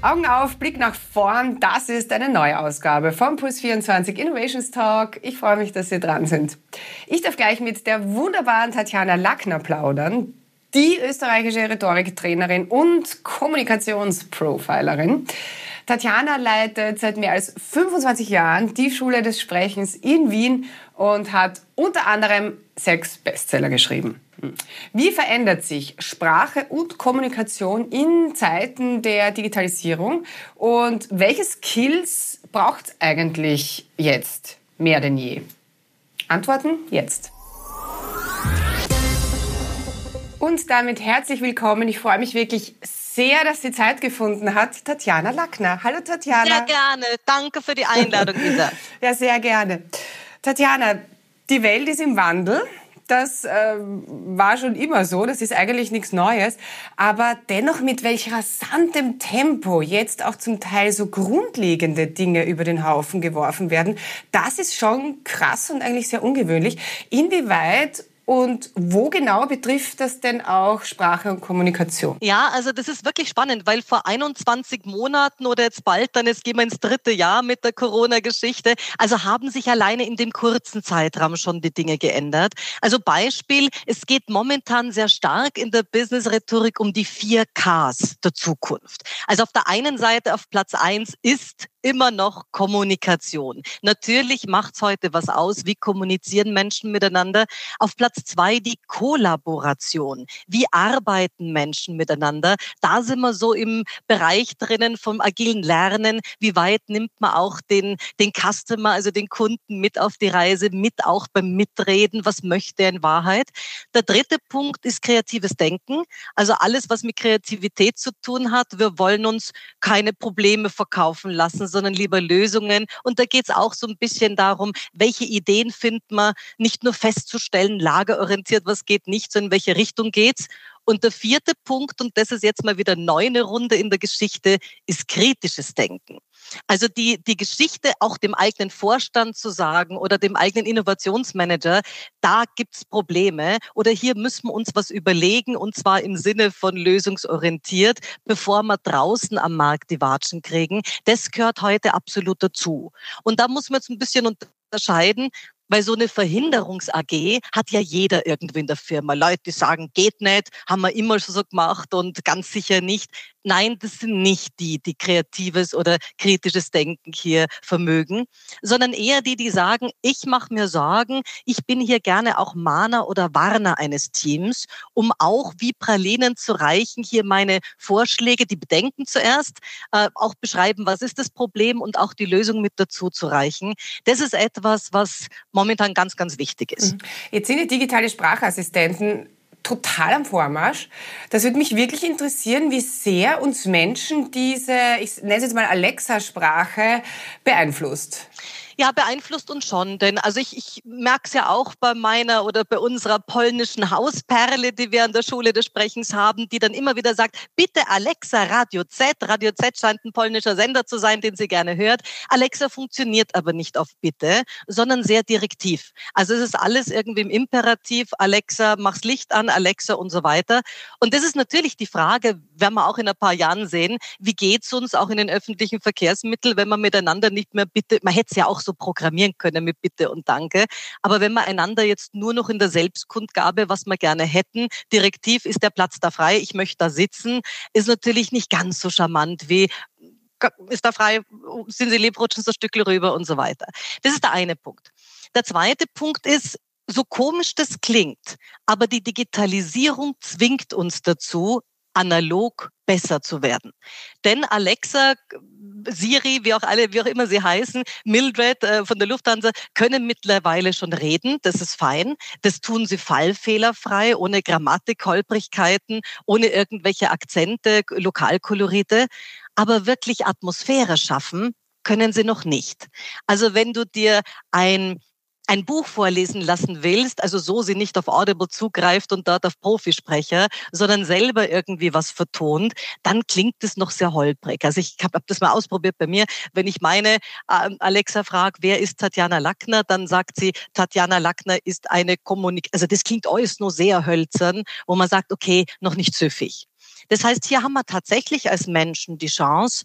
Augen auf, Blick nach vorn. Das ist eine neue Ausgabe vom Puls24 Innovations Talk. Ich freue mich, dass Sie dran sind. Ich darf gleich mit der wunderbaren Tatjana Lackner plaudern. Die österreichische Rhetoriktrainerin und Kommunikationsprofilerin. Tatjana leitet seit mehr als 25 Jahren die Schule des Sprechens in Wien und hat unter anderem sechs Bestseller geschrieben. Wie verändert sich Sprache und Kommunikation in Zeiten der Digitalisierung und welche Skills braucht es eigentlich jetzt mehr denn je? Antworten jetzt. Und damit herzlich willkommen. Ich freue mich wirklich sehr, dass sie Zeit gefunden hat. Tatjana Lackner. Hallo Tatjana. Sehr gerne. Danke für die Einladung, Isa. ja, sehr gerne. Tatjana, die Welt ist im Wandel. Das äh, war schon immer so, das ist eigentlich nichts Neues. Aber dennoch mit welch rasantem Tempo jetzt auch zum Teil so grundlegende Dinge über den Haufen geworfen werden, das ist schon krass und eigentlich sehr ungewöhnlich. Inwieweit und wo genau betrifft das denn auch Sprache und Kommunikation? Ja, also das ist wirklich spannend, weil vor 21 Monaten oder jetzt bald, dann jetzt gehen wir ins dritte Jahr mit der Corona-Geschichte, also haben sich alleine in dem kurzen Zeitraum schon die Dinge geändert. Also Beispiel, es geht momentan sehr stark in der Business-Rhetorik um die vier Ks der Zukunft. Also auf der einen Seite auf Platz eins ist immer noch Kommunikation. Natürlich macht's heute was aus, wie kommunizieren Menschen miteinander. Auf Platz zwei die Kollaboration. Wie arbeiten Menschen miteinander? Da sind wir so im Bereich drinnen vom agilen Lernen. Wie weit nimmt man auch den, den Customer, also den Kunden mit auf die Reise, mit auch beim Mitreden? Was möchte er in Wahrheit? Der dritte Punkt ist kreatives Denken. Also alles, was mit Kreativität zu tun hat. Wir wollen uns keine Probleme verkaufen lassen, sondern lieber Lösungen. Und da geht es auch so ein bisschen darum, welche Ideen findet man, nicht nur festzustellen, lagerorientiert, was geht nicht, sondern in welche Richtung geht's. Und der vierte Punkt, und das ist jetzt mal wieder neu eine Runde in der Geschichte, ist kritisches Denken. Also die, die Geschichte auch dem eigenen Vorstand zu sagen oder dem eigenen Innovationsmanager, da gibt's Probleme oder hier müssen wir uns was überlegen und zwar im Sinne von lösungsorientiert, bevor wir draußen am Markt die Watschen kriegen. Das gehört heute absolut dazu. Und da muss man jetzt ein bisschen unterscheiden, weil so eine Verhinderungs-AG hat ja jeder irgendwie in der Firma. Leute, die sagen, geht nicht, haben wir immer schon so gemacht und ganz sicher nicht. Nein, das sind nicht die, die kreatives oder kritisches Denken hier vermögen, sondern eher die, die sagen, ich mache mir Sorgen, ich bin hier gerne auch Mahner oder Warner eines Teams, um auch wie Pralinen zu reichen, hier meine Vorschläge, die Bedenken zuerst, äh, auch beschreiben, was ist das Problem und auch die Lösung mit dazu zu reichen. Das ist etwas, was momentan ganz, ganz wichtig ist. Mhm. Jetzt sind die digitale Sprachassistenten total am Vormarsch. Das würde mich wirklich interessieren, wie sehr uns Menschen diese, ich nenne es jetzt mal Alexa-Sprache beeinflusst. Ja, beeinflusst uns schon, denn also ich, ich merke es ja auch bei meiner oder bei unserer polnischen Hausperle, die wir an der Schule des Sprechens haben, die dann immer wieder sagt, bitte Alexa, Radio Z. Radio Z scheint ein polnischer Sender zu sein, den sie gerne hört. Alexa funktioniert aber nicht auf Bitte, sondern sehr direktiv. Also es ist alles irgendwie im Imperativ, Alexa, mach's Licht an, Alexa und so weiter. Und das ist natürlich die Frage, werden wir auch in ein paar Jahren sehen, wie geht's uns auch in den öffentlichen Verkehrsmitteln, wenn man miteinander nicht mehr bitte, man hätte es ja auch so programmieren können mit Bitte und Danke. Aber wenn wir einander jetzt nur noch in der Selbstkundgabe, was wir gerne hätten, direktiv ist der Platz da frei, ich möchte da sitzen, ist natürlich nicht ganz so charmant wie ist da frei, sind Sie lieb, rutschen so Stückel rüber und so weiter. Das ist der eine Punkt. Der zweite Punkt ist, so komisch das klingt, aber die Digitalisierung zwingt uns dazu, analog besser zu werden. Denn Alexa, Siri, wie auch alle, wie auch immer sie heißen, Mildred äh, von der Lufthansa, können mittlerweile schon reden. Das ist fein. Das tun sie fallfehlerfrei, ohne Grammatikholprigkeiten, ohne irgendwelche Akzente, Lokalkolorite. Aber wirklich Atmosphäre schaffen, können sie noch nicht. Also wenn du dir ein ein Buch vorlesen lassen willst, also so sie nicht auf Audible zugreift und dort auf Profisprecher, sondern selber irgendwie was vertont, dann klingt es noch sehr holprig. Also ich habe hab das mal ausprobiert bei mir. Wenn ich meine äh, Alexa frage, wer ist Tatjana Lackner, dann sagt sie, Tatjana Lackner ist eine Kommunik, also das klingt alles nur sehr hölzern, wo man sagt, okay, noch nicht süffig. Das heißt, hier haben wir tatsächlich als Menschen die Chance,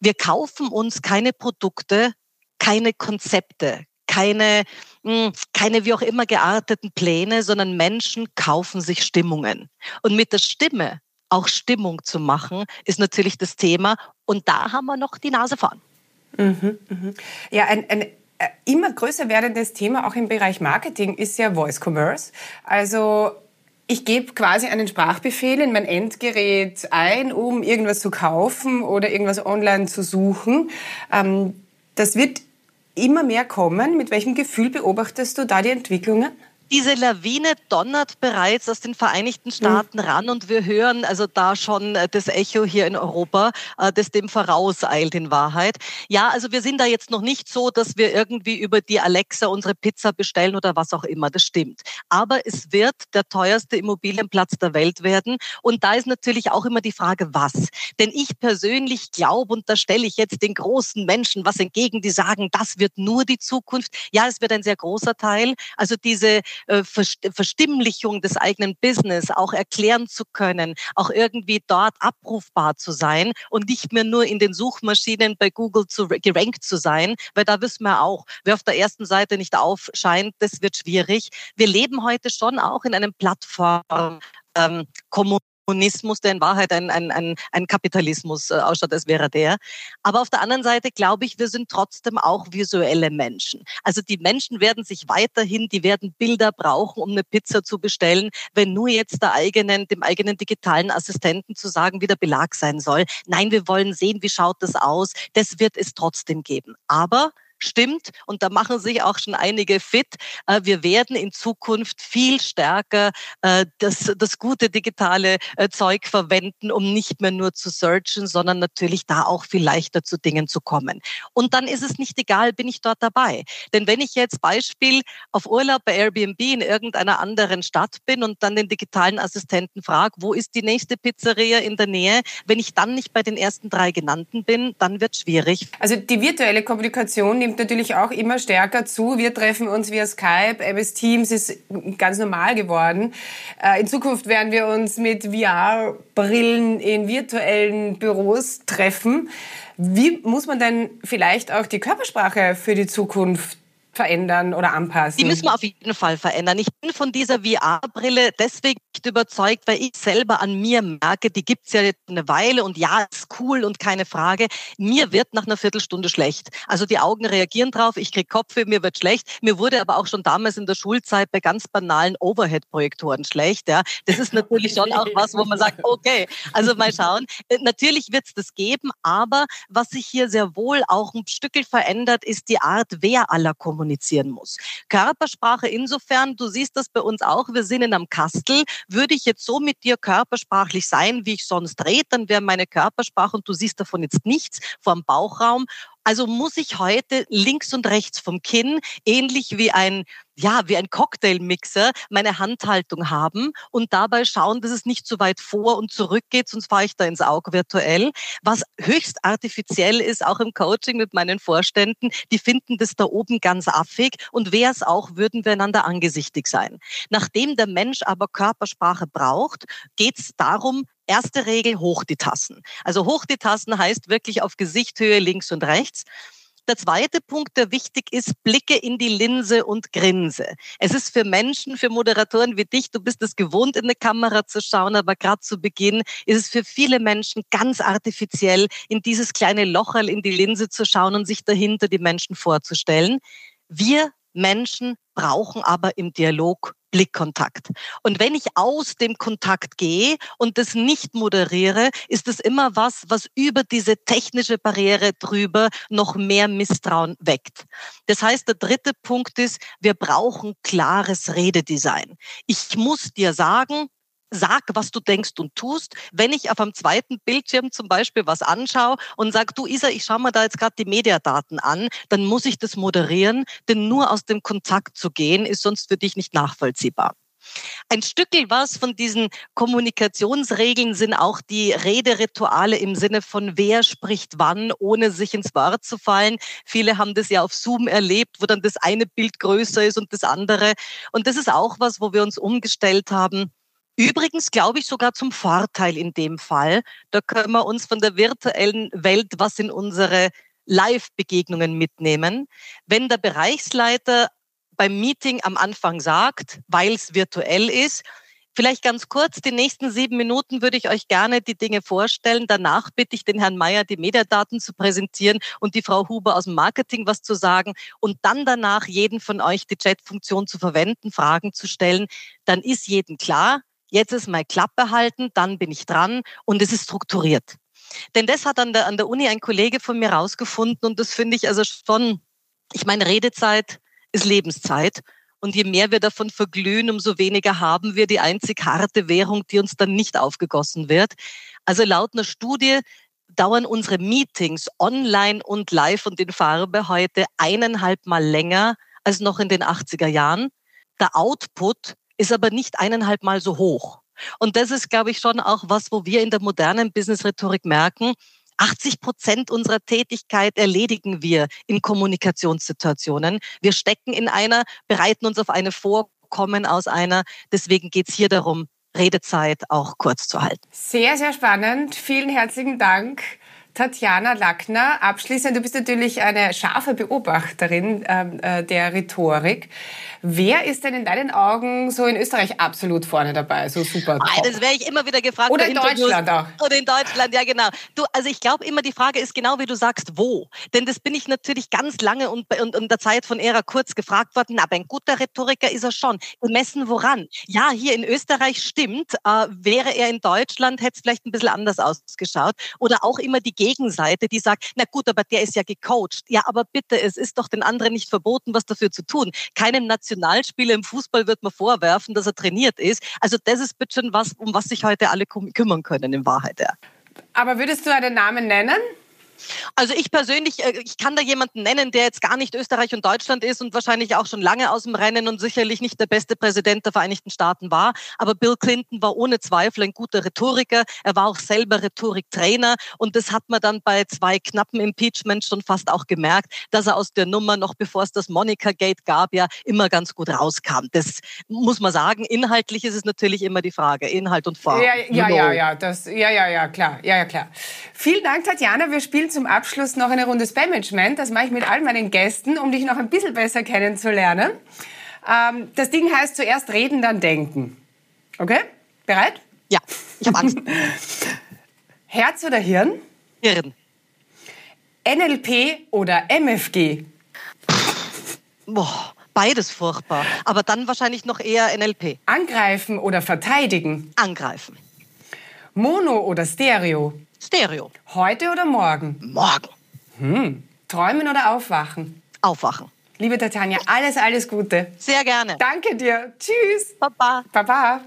wir kaufen uns keine Produkte, keine Konzepte, keine, hm, keine wie auch immer gearteten Pläne, sondern Menschen kaufen sich Stimmungen. Und mit der Stimme auch Stimmung zu machen, ist natürlich das Thema. Und da haben wir noch die Nase vorn. Mhm, mhm. Ja, ein, ein äh, immer größer werdendes Thema auch im Bereich Marketing ist ja Voice Commerce. Also ich gebe quasi einen Sprachbefehl in mein Endgerät ein, um irgendwas zu kaufen oder irgendwas online zu suchen. Ähm, das wird immer mehr kommen. Mit welchem Gefühl beobachtest du da die Entwicklungen? Diese Lawine donnert bereits aus den Vereinigten Staaten mhm. ran und wir hören also da schon äh, das Echo hier in Europa, äh, das dem vorauseilt in Wahrheit. Ja, also wir sind da jetzt noch nicht so, dass wir irgendwie über die Alexa unsere Pizza bestellen oder was auch immer. Das stimmt. Aber es wird der teuerste Immobilienplatz der Welt werden. Und da ist natürlich auch immer die Frage, was? Denn ich persönlich glaube, und da stelle ich jetzt den großen Menschen was entgegen, die sagen, das wird nur die Zukunft. Ja, es wird ein sehr großer Teil. Also diese äh, Verstimmlichung des eigenen Business auch erklären zu können, auch irgendwie dort abrufbar zu sein und nicht mehr nur in den Suchmaschinen bei Google zu, gerankt zu sein, weil da wissen wir auch, wer auf der ersten Seite nicht aufscheint, das wird schwierig. Wir leben heute schon auch in einem Plattform. Ähm, Kommunismus, der in Wahrheit ein, ein, ein, ein Kapitalismus äh, ausschaut, als wäre der. Aber auf der anderen Seite glaube ich, wir sind trotzdem auch visuelle Menschen. Also die Menschen werden sich weiterhin, die werden Bilder brauchen, um eine Pizza zu bestellen, wenn nur jetzt der eigenen, dem eigenen digitalen Assistenten zu sagen, wie der Belag sein soll. Nein, wir wollen sehen, wie schaut das aus. Das wird es trotzdem geben. Aber stimmt und da machen sich auch schon einige fit. Äh, wir werden in Zukunft viel stärker äh, das, das gute digitale äh, Zeug verwenden, um nicht mehr nur zu searchen, sondern natürlich da auch viel leichter zu Dingen zu kommen. Und dann ist es nicht egal, bin ich dort dabei. Denn wenn ich jetzt Beispiel auf Urlaub bei Airbnb in irgendeiner anderen Stadt bin und dann den digitalen Assistenten frage, wo ist die nächste Pizzeria in der Nähe, wenn ich dann nicht bei den ersten drei genannten bin, dann wird schwierig. Also die virtuelle Kommunikation nimmt natürlich auch immer stärker zu. Wir treffen uns via Skype, MS Teams ist ganz normal geworden. Äh, in Zukunft werden wir uns mit VR-Brillen in virtuellen Büros treffen. Wie muss man denn vielleicht auch die Körpersprache für die Zukunft verändern oder anpassen? Die müssen wir auf jeden Fall verändern. Ich bin von dieser VR-Brille deswegen überzeugt, weil ich selber an mir merke, die gibt's ja jetzt eine Weile und ja, ist cool und keine Frage. Mir wird nach einer Viertelstunde schlecht. Also die Augen reagieren drauf, ich krieg Kopfweh, mir wird schlecht. Mir wurde aber auch schon damals in der Schulzeit bei ganz banalen Overhead-Projektoren schlecht. Ja. Das ist natürlich schon auch was, wo man sagt, okay, also mal schauen. Äh, natürlich wird's das geben, aber was sich hier sehr wohl auch ein Stückel verändert, ist die Art, wer aller kommunizieren muss. Körpersprache insofern, du siehst das bei uns auch, wir sind in einem Kastel, würde ich jetzt so mit dir körpersprachlich sein, wie ich sonst rede, dann wäre meine Körpersprache und du siehst davon jetzt nichts vom Bauchraum. Also muss ich heute links und rechts vom Kinn, ähnlich wie ein, ja, wie ein Cocktailmixer, meine Handhaltung haben und dabei schauen, dass es nicht zu weit vor und zurück geht, sonst fahre ich da ins Auge virtuell. Was höchst artifiziell ist, auch im Coaching mit meinen Vorständen, die finden das da oben ganz affig und wäre es auch, würden wir einander angesichtig sein. Nachdem der Mensch aber Körpersprache braucht, geht es darum, Erste Regel, hoch die Tassen. Also hoch die Tassen heißt wirklich auf Gesichthöhe links und rechts. Der zweite Punkt, der wichtig ist, blicke in die Linse und grinse. Es ist für Menschen, für Moderatoren wie dich, du bist es gewohnt, in eine Kamera zu schauen, aber gerade zu Beginn ist es für viele Menschen ganz artifiziell, in dieses kleine Locherl in die Linse zu schauen und sich dahinter die Menschen vorzustellen. Wir Menschen brauchen aber im Dialog Blickkontakt. Und wenn ich aus dem Kontakt gehe und das nicht moderiere, ist es immer was, was über diese technische Barriere drüber noch mehr Misstrauen weckt. Das heißt, der dritte Punkt ist, wir brauchen klares Rededesign. Ich muss dir sagen, sag, was du denkst und tust. Wenn ich auf einem zweiten Bildschirm zum Beispiel was anschaue und sag, du Isa, ich schaue mir da jetzt gerade die Mediadaten an, dann muss ich das moderieren, denn nur aus dem Kontakt zu gehen, ist sonst für dich nicht nachvollziehbar. Ein Stückel was von diesen Kommunikationsregeln sind auch die Rederituale im Sinne von wer spricht wann, ohne sich ins Wort zu fallen. Viele haben das ja auf Zoom erlebt, wo dann das eine Bild größer ist und das andere. Und das ist auch was, wo wir uns umgestellt haben Übrigens glaube ich sogar zum Vorteil in dem Fall. Da können wir uns von der virtuellen Welt was in unsere Live-Begegnungen mitnehmen. Wenn der Bereichsleiter beim Meeting am Anfang sagt, weil es virtuell ist, Vielleicht ganz kurz, die nächsten sieben Minuten würde ich euch gerne die Dinge vorstellen. Danach bitte ich den Herrn Mayer, die Mediadaten zu präsentieren und die Frau Huber aus dem Marketing was zu sagen und dann danach jeden von euch die Chat-Funktion zu verwenden, Fragen zu stellen. Dann ist jedem klar, jetzt ist meine Klappe halten, dann bin ich dran und es ist strukturiert. Denn das hat an der, an der Uni ein Kollege von mir rausgefunden und das finde ich also schon, ich meine, Redezeit ist Lebenszeit. Und je mehr wir davon verglühen, umso weniger haben wir die einzig harte Währung, die uns dann nicht aufgegossen wird. Also laut einer Studie dauern unsere Meetings online und live und in Farbe heute eineinhalb Mal länger als noch in den 80er Jahren. Der Output ist aber nicht eineinhalb Mal so hoch. Und das ist, glaube ich, schon auch was, wo wir in der modernen Business-Rhetorik merken, 80 Prozent unserer Tätigkeit erledigen wir in Kommunikationssituationen. Wir stecken in einer, bereiten uns auf eine vor, kommen aus einer. Deswegen geht es hier darum, Redezeit auch kurz zu halten. Sehr, sehr spannend. Vielen herzlichen Dank. Tatjana Lackner, abschließend, du bist natürlich eine scharfe Beobachterin ähm, äh, der Rhetorik. Wer ist denn in deinen Augen so in Österreich absolut vorne dabei? So super. Top? Das wäre ich immer wieder gefragt. Oder in Deutschland auch. Oder in Deutschland, ja genau. Du, also ich glaube immer, die Frage ist genau, wie du sagst, wo. Denn das bin ich natürlich ganz lange und, und in der Zeit von Ära kurz gefragt worden. Aber ein guter Rhetoriker ist er schon. Gemessen woran? Ja, hier in Österreich stimmt. Äh, wäre er in Deutschland, hätte es vielleicht ein bisschen anders ausgeschaut. Oder auch immer die Gegenseite, die sagt, na gut, aber der ist ja gecoacht. Ja, aber bitte, es ist doch den anderen nicht verboten, was dafür zu tun. Keinem Nationalspieler im Fußball wird man vorwerfen, dass er trainiert ist. Also das ist bitte schon was, um was sich heute alle kümmern können in Wahrheit. Ja. Aber würdest du einen Namen nennen? Also ich persönlich, äh, ich kann da jemanden nennen, der jetzt gar nicht Österreich und Deutschland ist und wahrscheinlich auch schon lange aus dem Rennen und sicherlich nicht der beste Präsident der Vereinigten Staaten war. Aber Bill Clinton war ohne Zweifel ein guter Rhetoriker. Er war auch selber Rhetoriktrainer und das hat man dann bei zwei knappen Impeachments schon fast auch gemerkt, dass er aus der Nummer, noch bevor es das Monica Gate gab, ja immer ganz gut rauskam. Das muss man sagen. Inhaltlich ist es natürlich immer die Frage, Inhalt und Form. Ja, ja, ja, ja, das, ja, ja, ja, klar, ja, ja, klar. Vielen Dank, Tatjana. Wir spielen zum Abschluss noch eine Runde Spam-Management. Das mache ich mit all meinen Gästen, um dich noch ein bisschen besser kennenzulernen. Ähm, das Ding heißt zuerst reden, dann denken. Okay? Bereit? Ja, ich habe Angst. Herz oder Hirn? Hirn. NLP oder MFG? Boah, beides furchtbar. Aber dann wahrscheinlich noch eher NLP. Angreifen oder verteidigen? Angreifen. Mono oder Stereo? Stereo. Heute oder morgen? Morgen. Hm. Träumen oder aufwachen? Aufwachen. Liebe Tatjana, alles, alles Gute. Sehr gerne. Danke dir. Tschüss. Baba. Baba.